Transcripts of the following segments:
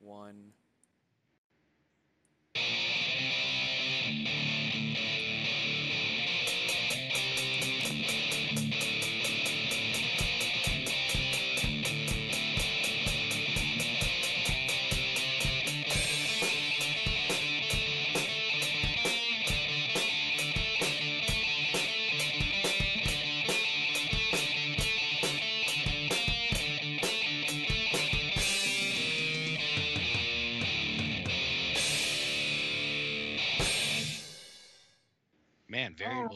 one.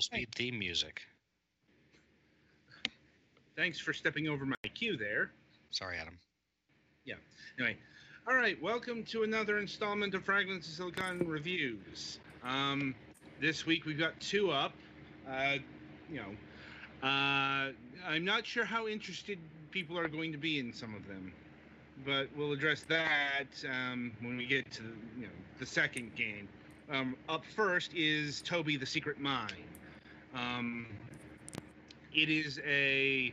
Speed theme music. Thanks for stepping over my cue there. Sorry, Adam. Yeah. Anyway, all right, welcome to another installment of Fragments of Silicon reviews. Um, this week we've got two up. Uh, you know, uh, I'm not sure how interested people are going to be in some of them, but we'll address that um, when we get to the, you know the second game. Um, up first is Toby: The Secret Mine. Um, it is a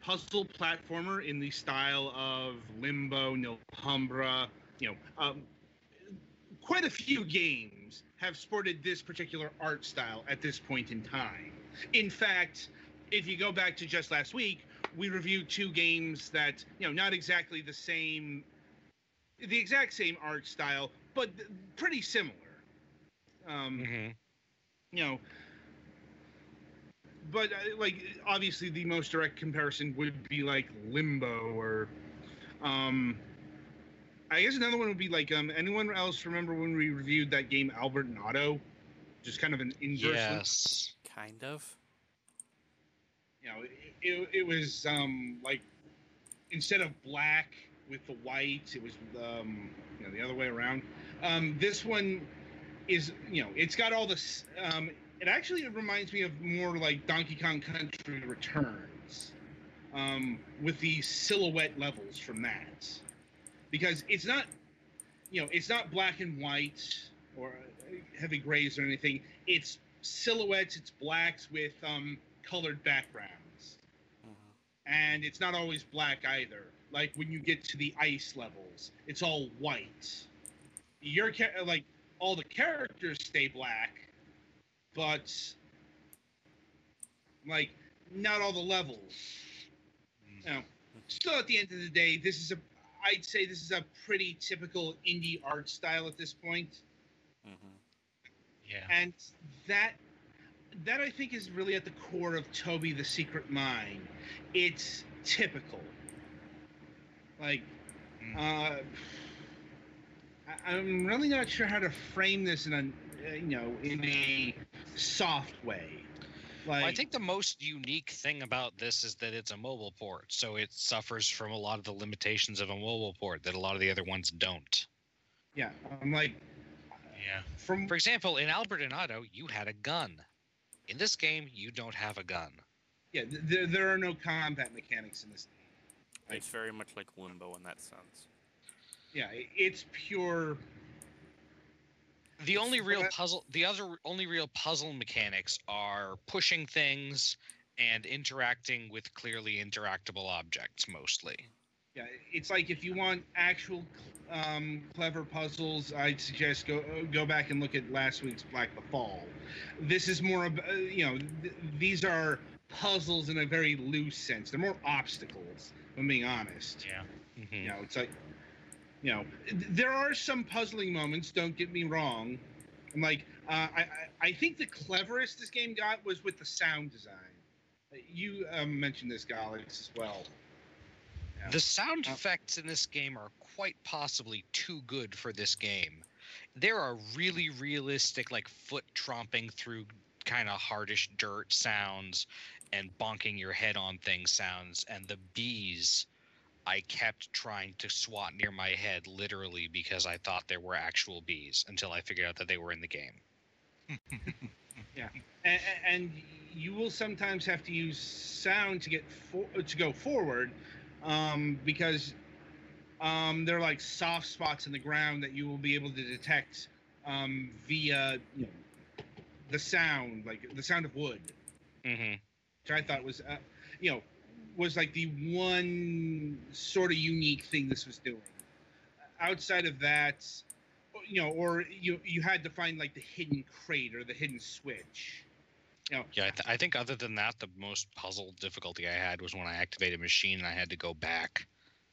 puzzle platformer in the style of Limbo, Nihilumbra. You know, um, quite a few games have sported this particular art style at this point in time. In fact, if you go back to just last week, we reviewed two games that you know not exactly the same, the exact same art style, but pretty similar. Um, Mm-hmm. you know but uh, like obviously the most direct comparison would be like limbo or um i guess another one would be like um anyone else remember when we reviewed that game albert and otto just kind of an inverse link? Yes. Kind of. you know it, it, it was um like instead of black with the white it was um you know the other way around um this one is you know it's got all this um it actually reminds me of more like donkey kong country returns um with the silhouette levels from that because it's not you know it's not black and white or heavy grays or anything it's silhouettes it's blacks with um colored backgrounds Mhm. and it's not always black either. Like when you get to the ice levels, it's all white. Your like all the characters stay black, but like not all the levels. Now, still at the end of the day, this is a I'd say this is a pretty typical indie art style at this point Mhm. Yeah. and that that I think is really at the core of Toby the Secret Mine. It's typical. Like, Mm. uh, I, I'm really not sure how to frame this in a uh, you know in a soft way. Like, Well, I think the most unique thing about this is that it's a mobile port, so it suffers from a lot of the limitations of a mobile port that a lot of the other ones don't. yeah, I'm like Yeah. from For example, in Albert and Otto, you had a gun. In this game, you don't have a gun. yeah, th- there there are no combat mechanics in this. Like- It's very much like Limbo in that sense. Yeah, it's pure The only real puzzle, the other only real puzzle mechanics are pushing things and interacting with clearly interactable objects mostly. Yeah, it's like if you want actual um, clever puzzles, I'd suggest go go back and look at last week's Black the Fall. This is more of uh, you know th- these are puzzles in a very loose sense. They're more obstacles. If I'm being honest. Yeah. You know, it's like you know there are some puzzling moments. Don't get me wrong. I'm like uh, I, I think the cleverest this game got was with the sound design. You um, mentioned this, Galix, as well. Yeah. The sound Uh, effects in this game are quite possibly too good for this game. There are really realistic, like foot tromping through kind of hardish dirt sounds and bonking your head on things sounds, and the bees I kept trying to swat near my head literally because I thought there were actual bees until I figured out that they were in the game. Yeah, and, and you will sometimes have to use sound to get for, to go forward um, because um, there are like soft spots in the ground that you will be able to detect um, via you know, the sound like the sound of wood Mm-hmm. which i thought was uh, you know was like the one sort of unique thing this was doing outside of that, you know, or you you had to find like the hidden crate or the hidden switch. Yeah, I, th- I think other than that, the most puzzle difficulty I had was when I activated a machine and I had to go back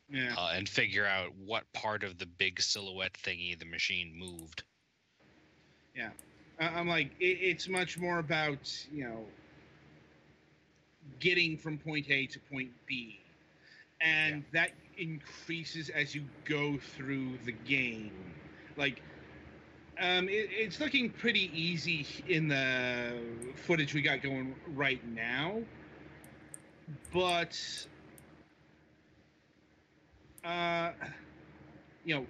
Yeah. uh, and figure out what part of the big silhouette thingy the machine moved. Yeah, I'm like, it, it's much more about you know getting from point A to point B, and that increases as you go through the game. Like, um, it, it's looking pretty easy in the footage we got going right now, but uh, you know,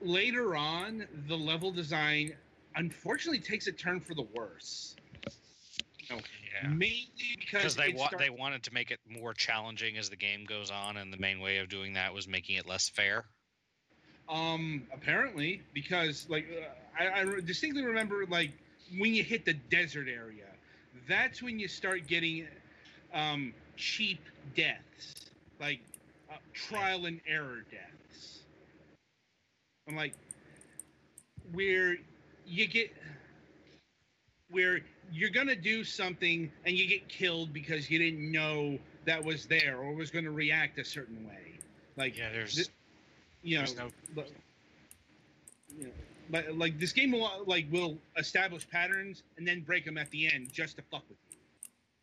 later on, the level design unfortunately takes a turn for the worse. Yeah. Mainly because Because they wa- start- they wanted to make it more challenging as the game goes on, and the main way of doing that was making it less fair. um apparently because like uh, I, I distinctly remember like when you hit the desert area, that's when you start getting um cheap deaths, like uh, trial and error deaths. I'm like where you get where you're gonna do something and you get killed because you didn't know that was there or was gonna react a certain way. Like Yeah, there's Th- you know, no but, you know, but like this game will like will establish patterns and then break them at the end just to fuck with you.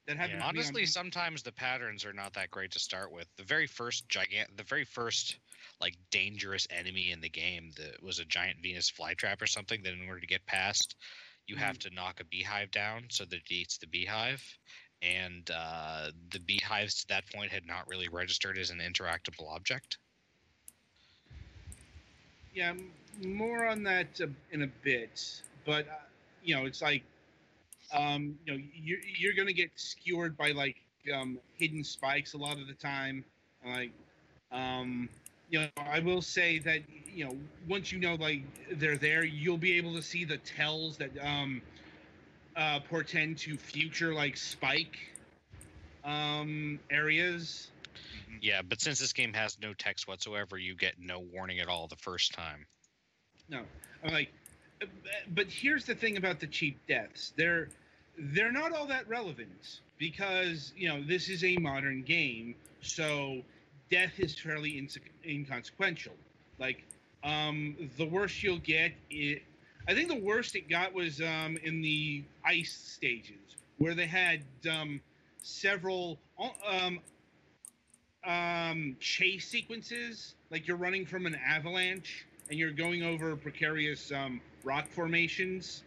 That happens. to me honestly on, sometimes the patterns are not that great to start with. The very first gigant, the very first like dangerous enemy in the game that was a giant Venus flytrap or something. That in order to get past, you have to knock a beehive down so that it eats the beehive. And uh, the beehives to that point had not really registered as an interactable object. yeah, more on that uh, in a bit. But uh, you know, it's like, um, you know, you're you're gonna get skewered by like um, hidden spikes a lot of the time. Like, um, you know, I will say that you know once you know like they're there, you'll be able to see the tells that um, uh, portend to future like spike um, areas. Yeah, but since this game has no text whatsoever, you get no warning at all the first time. No, I'm like, uh, but here's the thing about the cheap deaths. They're they're not all that relevant because you know this is a modern game, so death is fairly inconsequential. Like, um, the worst you'll get, it, I think the worst it got was um, in the ice stages where they had um, several um, um, chase sequences, like you're running from an avalanche and you're going over precarious um, rock formations,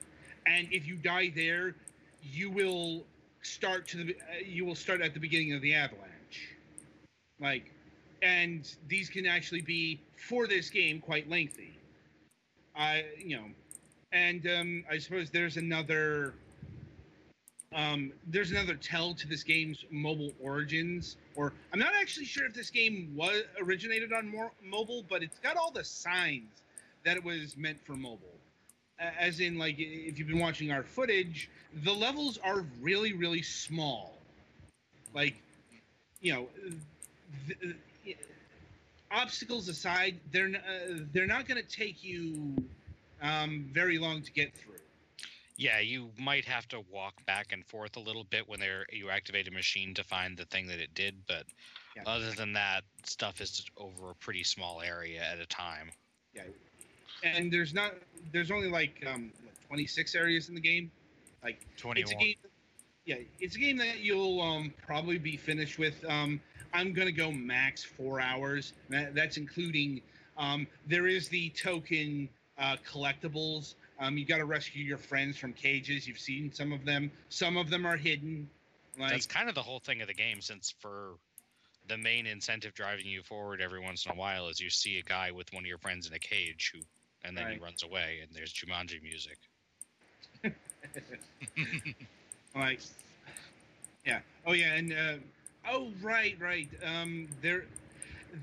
and if you die there, you will start to the uh, you will start at the beginning of the avalanche, like, and these can actually be for this game quite lengthy. I you know, and um, I suppose there's another um, there's another tell to this game's mobile origins. Or I'm not actually sure if this game was originated on more mobile, but it's got all the signs that it was meant for mobile. As in, like, if you've been watching our footage, the levels are really, really small. Like, you know, th- obstacles aside, they're uh, they're not going to take you um, very long to get through. Yeah, you might have to walk back and forth a little bit when there you activate a machine to find the thing that it did, but Yeah. other than that, stuff is just over a pretty small area at a time. Yeah, and there's not there's only like um what, 26 areas in the game like it's a game yeah it's a game that you'll um probably be finished with. Um i'm gonna go max four hours. That, that's including um there is the token uh collectibles. Um you got to rescue your friends from cages. You've seen some of them. Some of them are hidden like That's kind of the whole thing of the game, since for the main incentive driving you forward every once in a while is you see a guy with one of your friends in a cage who, and then he runs away, and there's Jumanji music. like yeah oh yeah and uh oh right right um there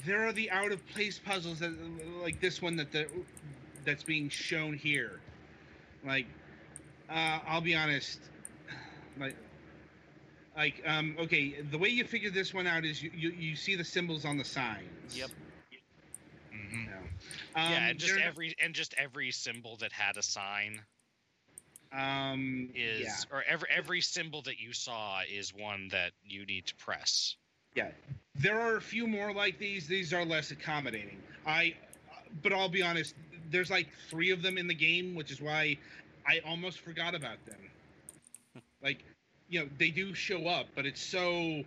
there are the out of place puzzles that like this one that the that's being shown here like uh i'll be honest like like um okay the way you figure this one out is you you, you see the symbols on the signs Yep. Mhm. Mhm. No. yeah, Um, and just every and just every symbol that had a sign um is yeah. or every every symbol that you saw is one that you need to press. Yeah, there are a few more like these. These are less accommodating. I, but I'll be honest. There's like three of them in the game, which is why I almost forgot about them. like, you know, they do show up, but it's so,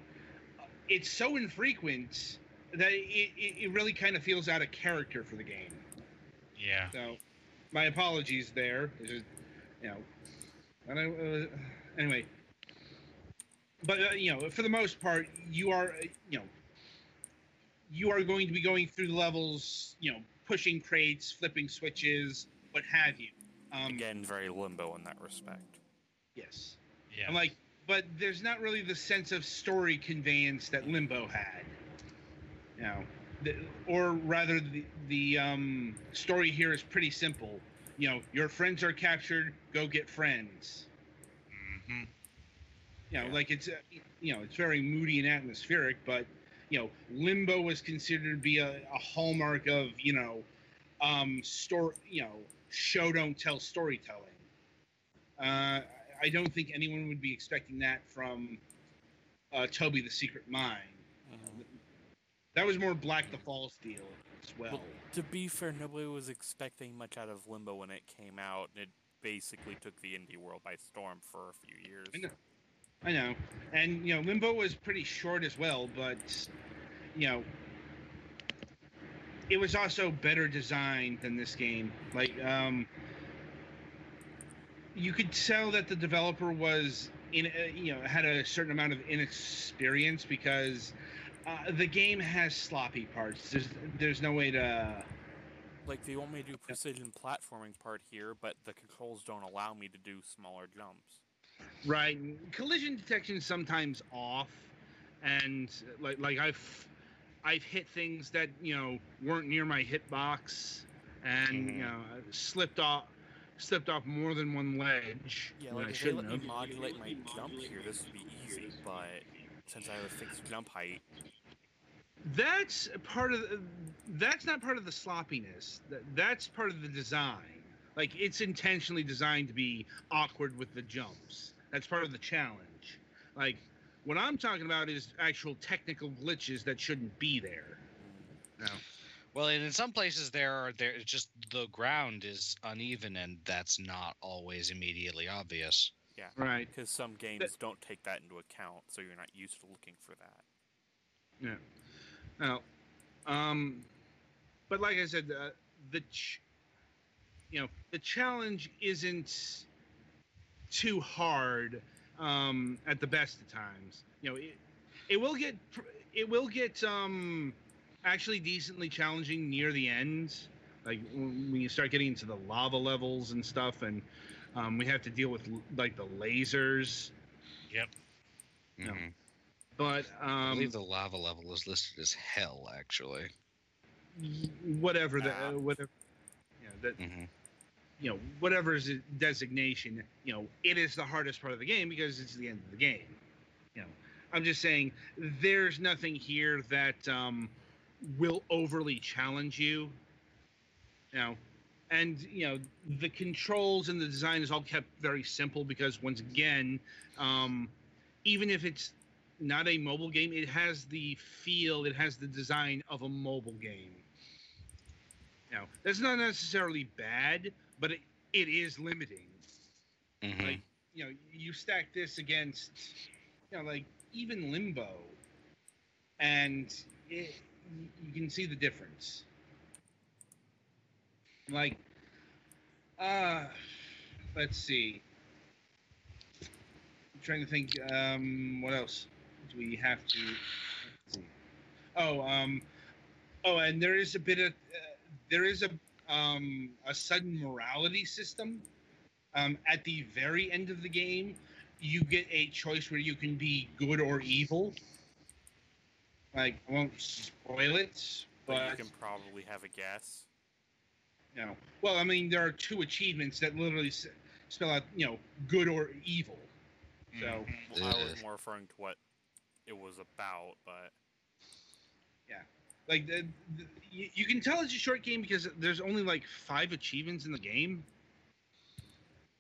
it's so infrequent that it, it, it really kind of feels out of character for the game. Yeah. So, my apologies there. It's just, you know, and I, uh, anyway. But uh, you know, for the most part, you are uh, you know, you are going to be going through the levels, you know, pushing crates, flipping switches, what have you. Um, Again, very limbo in that respect. Yes. Yeah. I'm like, but there's not really the sense of story conveyance that Limbo had. You know, the, or rather, the the um, story here is pretty simple. You know, your friends are captured. Go get friends. hmm You know, Yeah. like it's uh, you know it's very moody and atmospheric, but you know, Limbo was considered to be a, a hallmark of you know, um, story. You know, show don't tell storytelling. Uh, I don't think anyone would be expecting that from uh, Toby the Secret Mine. That was more Black the Falls deal as well. Well, to be fair, nobody was expecting much out of Limbo when it came out. It basically took the indie world by storm for a few years. I know. I know, and you know, Limbo was pretty short as well, but you know, it was also better designed than this game. Like, um, you could tell that the developer was in, uh, you know, had a certain amount of inexperience because uh, the game has sloppy parts. There's, there's no way to. Like they want me to do precision platforming part here, but the controls don't allow me to do smaller jumps. Right. Collision detection sometimes off, and like like I've I've hit things that you know weren't near my hitbox, and you Mhm. know slipped off slipped off more than one ledge. Yeah, like I if they let me modulate my jump here, this would be easy. But since I have a fixed jump height, That's part of the, that's not part of the sloppiness. That's part of the design. Like it's intentionally designed to be awkward with the jumps. That's part of the challenge. Like what I'm talking about is actual technical glitches that shouldn't be there. No. Well, and in some places there are there it's just the ground is uneven and that's not always immediately obvious. yeah, Right. because some games don't take that into account, so you're not used to looking for that. Yeah. Now, um, but like I said, uh, the ch- you know the challenge isn't too hard um, at the best of times. You know, it, it will get pr- it will get um, actually decently challenging near the end, like when you start getting into the lava levels and stuff, and um, we have to deal with like the lasers. Yep. No. Mhm. But I um, believe the lava level is listed as hell actually. whatever the Ah. uh, whatever you know, that hmm you know whatever is the designation you know it is the hardest part of the game because it's the end of the game you know i'm just saying there's nothing here that um, will overly challenge you you know and you know the controls and the design is all kept very simple because once again um, even if it's not a mobile game. It has the feel it has the design of a mobile game. Now that's not necessarily bad but it, it is limiting. Hmm like you know you stack this against you know like even limbo and it, you can see the difference. Like uh let's see. I'm trying to think um what else we have to let's see. oh um oh and there is a bit of uh, there is a um a sudden morality system um, at the very end of the game, you get a choice where you can be good or evil. Like, I won't spoil it, But but you can probably have a guess. you know, well, I mean, there are two achievements that literally spell out, you know, good or evil. So, Mm-hmm. Well, I was more referring to what it was about, but yeah, Like the, the, you, you can tell it's a short game because there's only like five achievements in the game.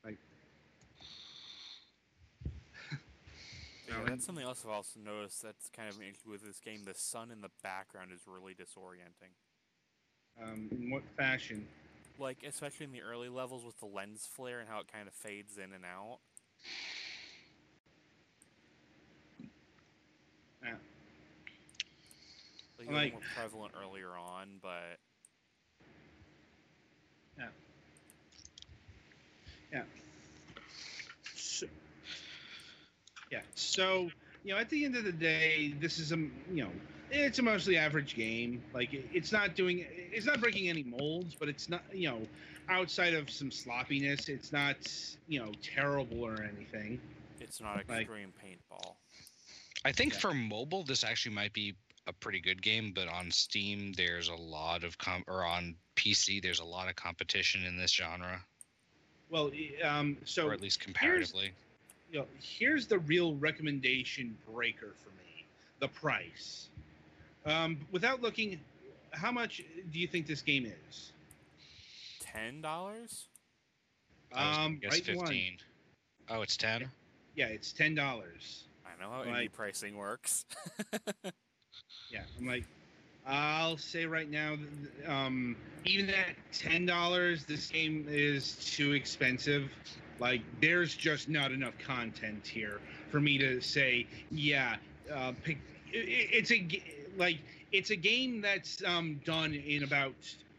Like, Yeah, that's something else I've also noticed that's kind of an issue with this game. The sun in the background is really disorienting. um, in what fashion? Like, especially in the early levels with the lens flare and how it kind of fades in and out. Yeah. Like, Like- more prevalent earlier on, but So, yeah. So you know, at the end of the day, this is a you know, it's a mostly average game. Like it's not doing, it's not breaking any molds, but it's not you know, outside of some sloppiness, it's not you know terrible or anything. it's not Like- extreme paintball. I think Yeah. for mobile, this actually might be a pretty good game, but on Steam, there's a lot of com or on PC, there's a lot of competition in this genre, Well, um, so or at least comparatively. you know, here's the real recommendation breaker for me: the price. Um, without looking, how much do you think this game is? Ten dollars? I was Um, guess right one. fifteen. Oh, it's ten. Yeah, it's ten dollars. I know how Like- indie pricing works. Yeah, I'm like, I'll say right now, um, even at ten dollars, this game is too expensive. Like, there's just not enough content here for me to say, yeah, uh, pick. It's a like, it's a game that's um, done in about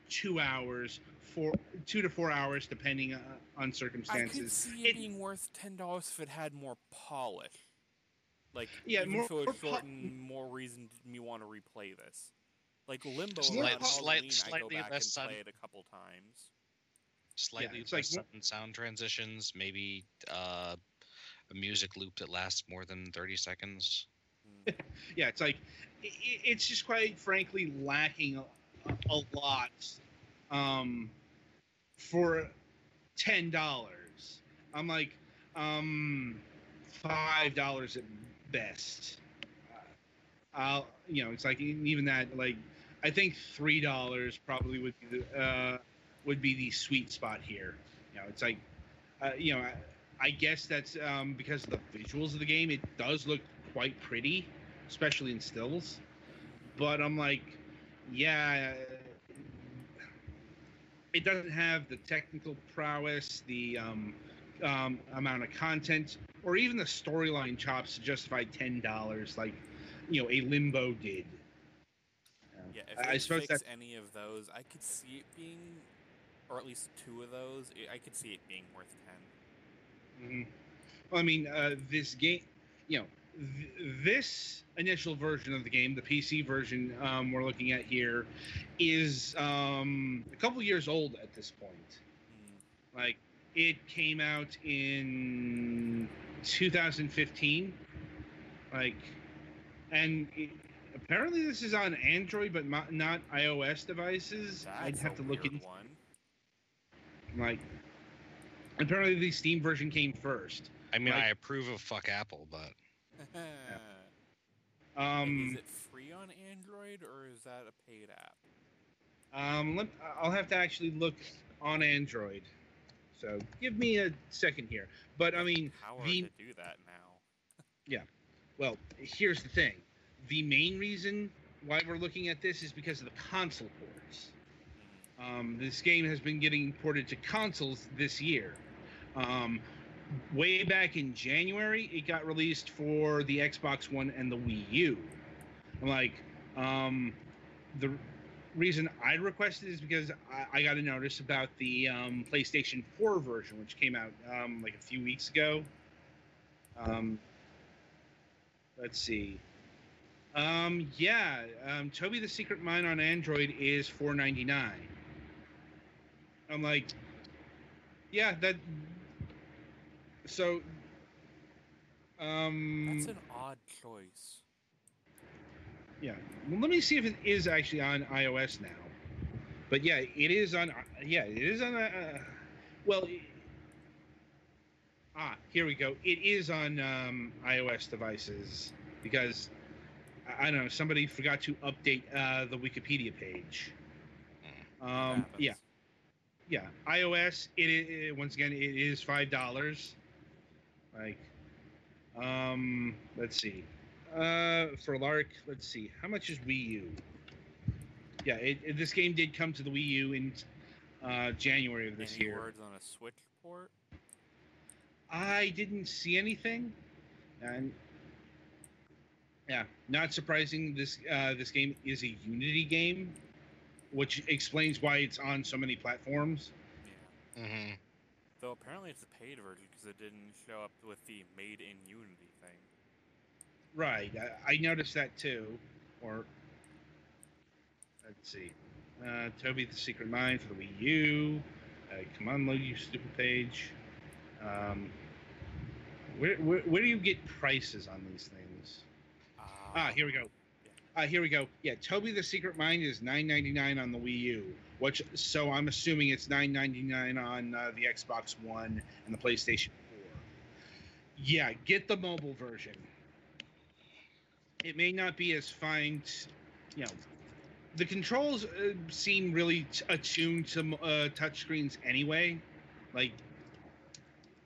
two hours, four, two to four hours, depending uh, on I could circumstances. see it, It- being worth ten dollars if it had more polish. Like, Yeah, even more- if it would more po- shorten more reason to me want to replay this. Like Limbo, Slight- around slight- Halloween, I slightly go back less and sun- play it a couple times. Slightly it's like less mo- sudden sound transitions, maybe uh, a music loop that lasts more than thirty seconds. Mm. yeah, it's like i- i- it's just quite frankly lacking a, a lot um, for ten dollars. I'm like um, five dollars at best. I'll you know it's like even that like I think three dollars probably would be the uh, would be the sweet spot here. You know, it's like uh, you know I, I guess that's um, because of the visuals of the game. It does look quite pretty especially in stills. But I'm like, yeah, it doesn't have the technical prowess, the um, um, amount of content, or even the storyline chops to justify ten dollars, like you know a Limbo did. Yeah, if I, I suppose fix that any of those, I could see it being, or at least two of those, I- could see it being worth ten. Mhm. Well, I mean, uh, this game, you know, th- this initial version of the game, the PC version um, we're looking at here, is um, a couple years old at this point. Mm. Like, it came out in 2015. Like, and it, apparently this is on Android, but not, not iOS devices. I'd have a to look weird into one. like. Apparently, the Steam version came first. I mean, Like- I approve of fuck Apple, but And Um, is it free on Android or is that a paid app? Um, let, I'll have to actually look on Android. So give me a second here. But I mean, How are the to do that now? Yeah. Well, here's the thing. The main reason why we're looking at this is because of the console ports. Mm. Um, this game has been getting ported to consoles this year. Um, way back in January, it got released for the Xbox One and the Wii U. I'm like, um, the reason I requested is because I, I got a notice about the um, PlayStation 4 version, which came out um, like a few weeks ago. Um, let's see. Um, yeah, um, Toby the Secret Mine on Android is 4.99. I'm like, yeah, that. So, um, That's an odd choice. Yeah. Well, let me see if it is actually on iOS now. But yeah, it is on. Yeah, it is on. Uh, well, ah, here we go. It is on um, iOS devices because I I don't know. Somebody forgot to update uh, the Wikipedia page. Um, yeah, yeah. iOS. It, it once again it is five dollars. Like, um, let's see. Uh, for Lark, let's see. How much is Wii U? Yeah, it, it- this game did come to the Wii U in uh, January of this Any year. words on a Switch port? I didn't see anything, and yeah, not surprising. This uh, this game is a Unity game, which explains why it's on so many platforms. Yeah. Mm-hmm. Though apparently it's a paid version because it didn't show up with the Made in Unity thing. Right, I, I noticed that too. Or let's see, uh, Toby the Secret Mine for the Wii U. Uh, come on, load you stupid page. Um, where, where where do you get prices on these things? Ah, here we go. Uh, here we go. Yeah, Toby the Secret Mine is nine ninety nine on the Wii U, which so I'm assuming it's nine ninety nine on uh, the Xbox One and the PlayStation Four. Yeah, get the mobile version. It may not be as fine, you know. The controls uh, seem really t- attuned to uh, touchscreens anyway. Like,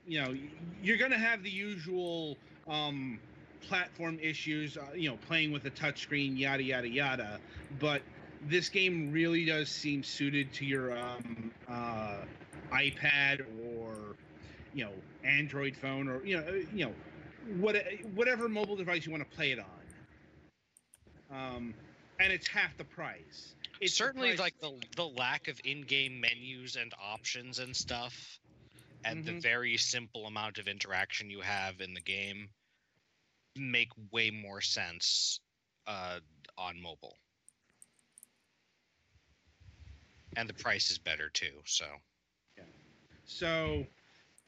you know, you're gonna have the usual. Um, platform issues, uh, you know, playing with a touchscreen, yada yada yada. But this game really does seem suited to your um, uh, iPad or you know Android phone or you know uh, you know what whatever mobile device you want to play it on. Um, and it's half the price. It's the certainly price- like the the lack of in-game menus and options and stuff and the Mhm. very simple amount of interaction you have in the game make way more sense uh, on mobile and the price is better too so Yeah. So,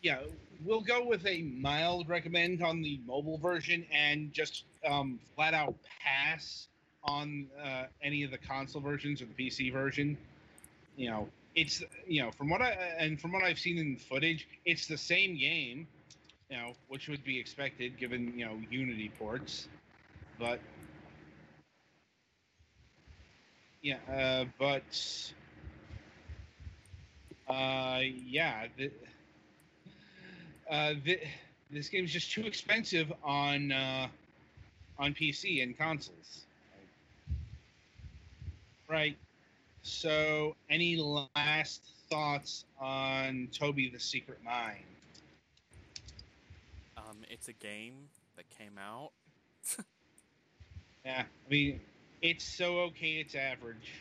yeah, we'll go with a mild recommend on the mobile version and just um, flat out pass on uh, any of the console versions or the PC version. You know, it's you know from what I and from what I've seen in the footage, it's the same game. You know, which would be expected given you know Unity ports, but yeah, uh, but uh, yeah, the, uh, the, this game's just too expensive on uh, on PC and consoles. Right. So, any last thoughts on Toby the Secret Mine? Um, it's a game that came out. Yeah, I mean, it's so okay, it's average.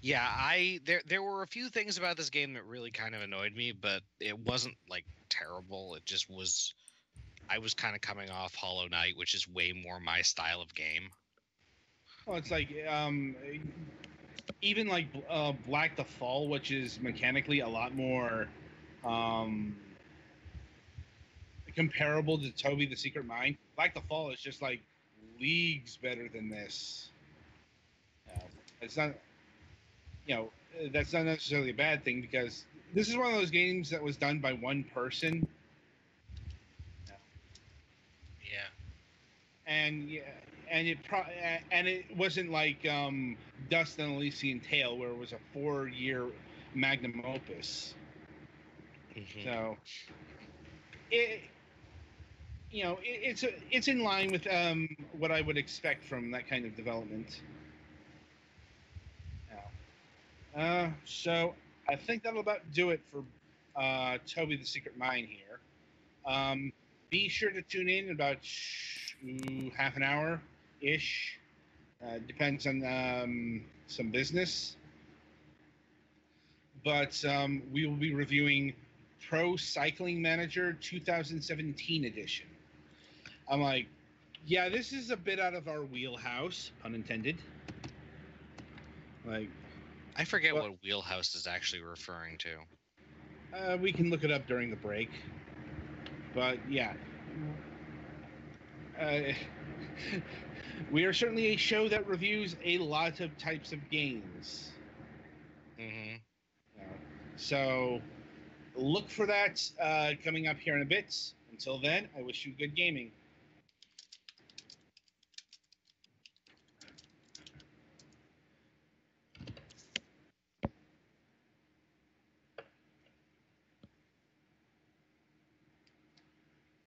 yeah i there there were a few things about this game that really kind of annoyed me but it wasn't like terrible it just was i was kind of coming off hollow knight which is way more my style of game Well, it's like um, even like uh, Black the Fall, which is mechanically a lot more um, comparable to Toby the Secret Mine. Black the Fall is just like leagues better than this. Uh, it's not, you know, that's not necessarily a bad thing because this is one of those games that was done by one person yeah and yeah, and it pro- and it wasn't like um, Dust: An Elysian Tail where it was a four-year magnum opus. Mhm. So it, you know, it, it's a, it's in line with um, what I would expect from that kind of development. Yeah. Uh, so I think that'll about do it for uh, Toby the Secret Mine here. Um, be sure to tune in about sh- half an hour ish. Uh, depends on um, some business. But um, we will be reviewing Pro Cycling Manager 2017 edition. I'm like, yeah, this is a bit out of our wheelhouse, pun intended. Like, i forget Well- what wheelhouse is actually referring to Uh, we can look it up during the break. But yeah. Uh, we are certainly a show that reviews a lot of types of games. hmm you. So look for that uh, coming up here in a bit. Until then, I wish you good gaming.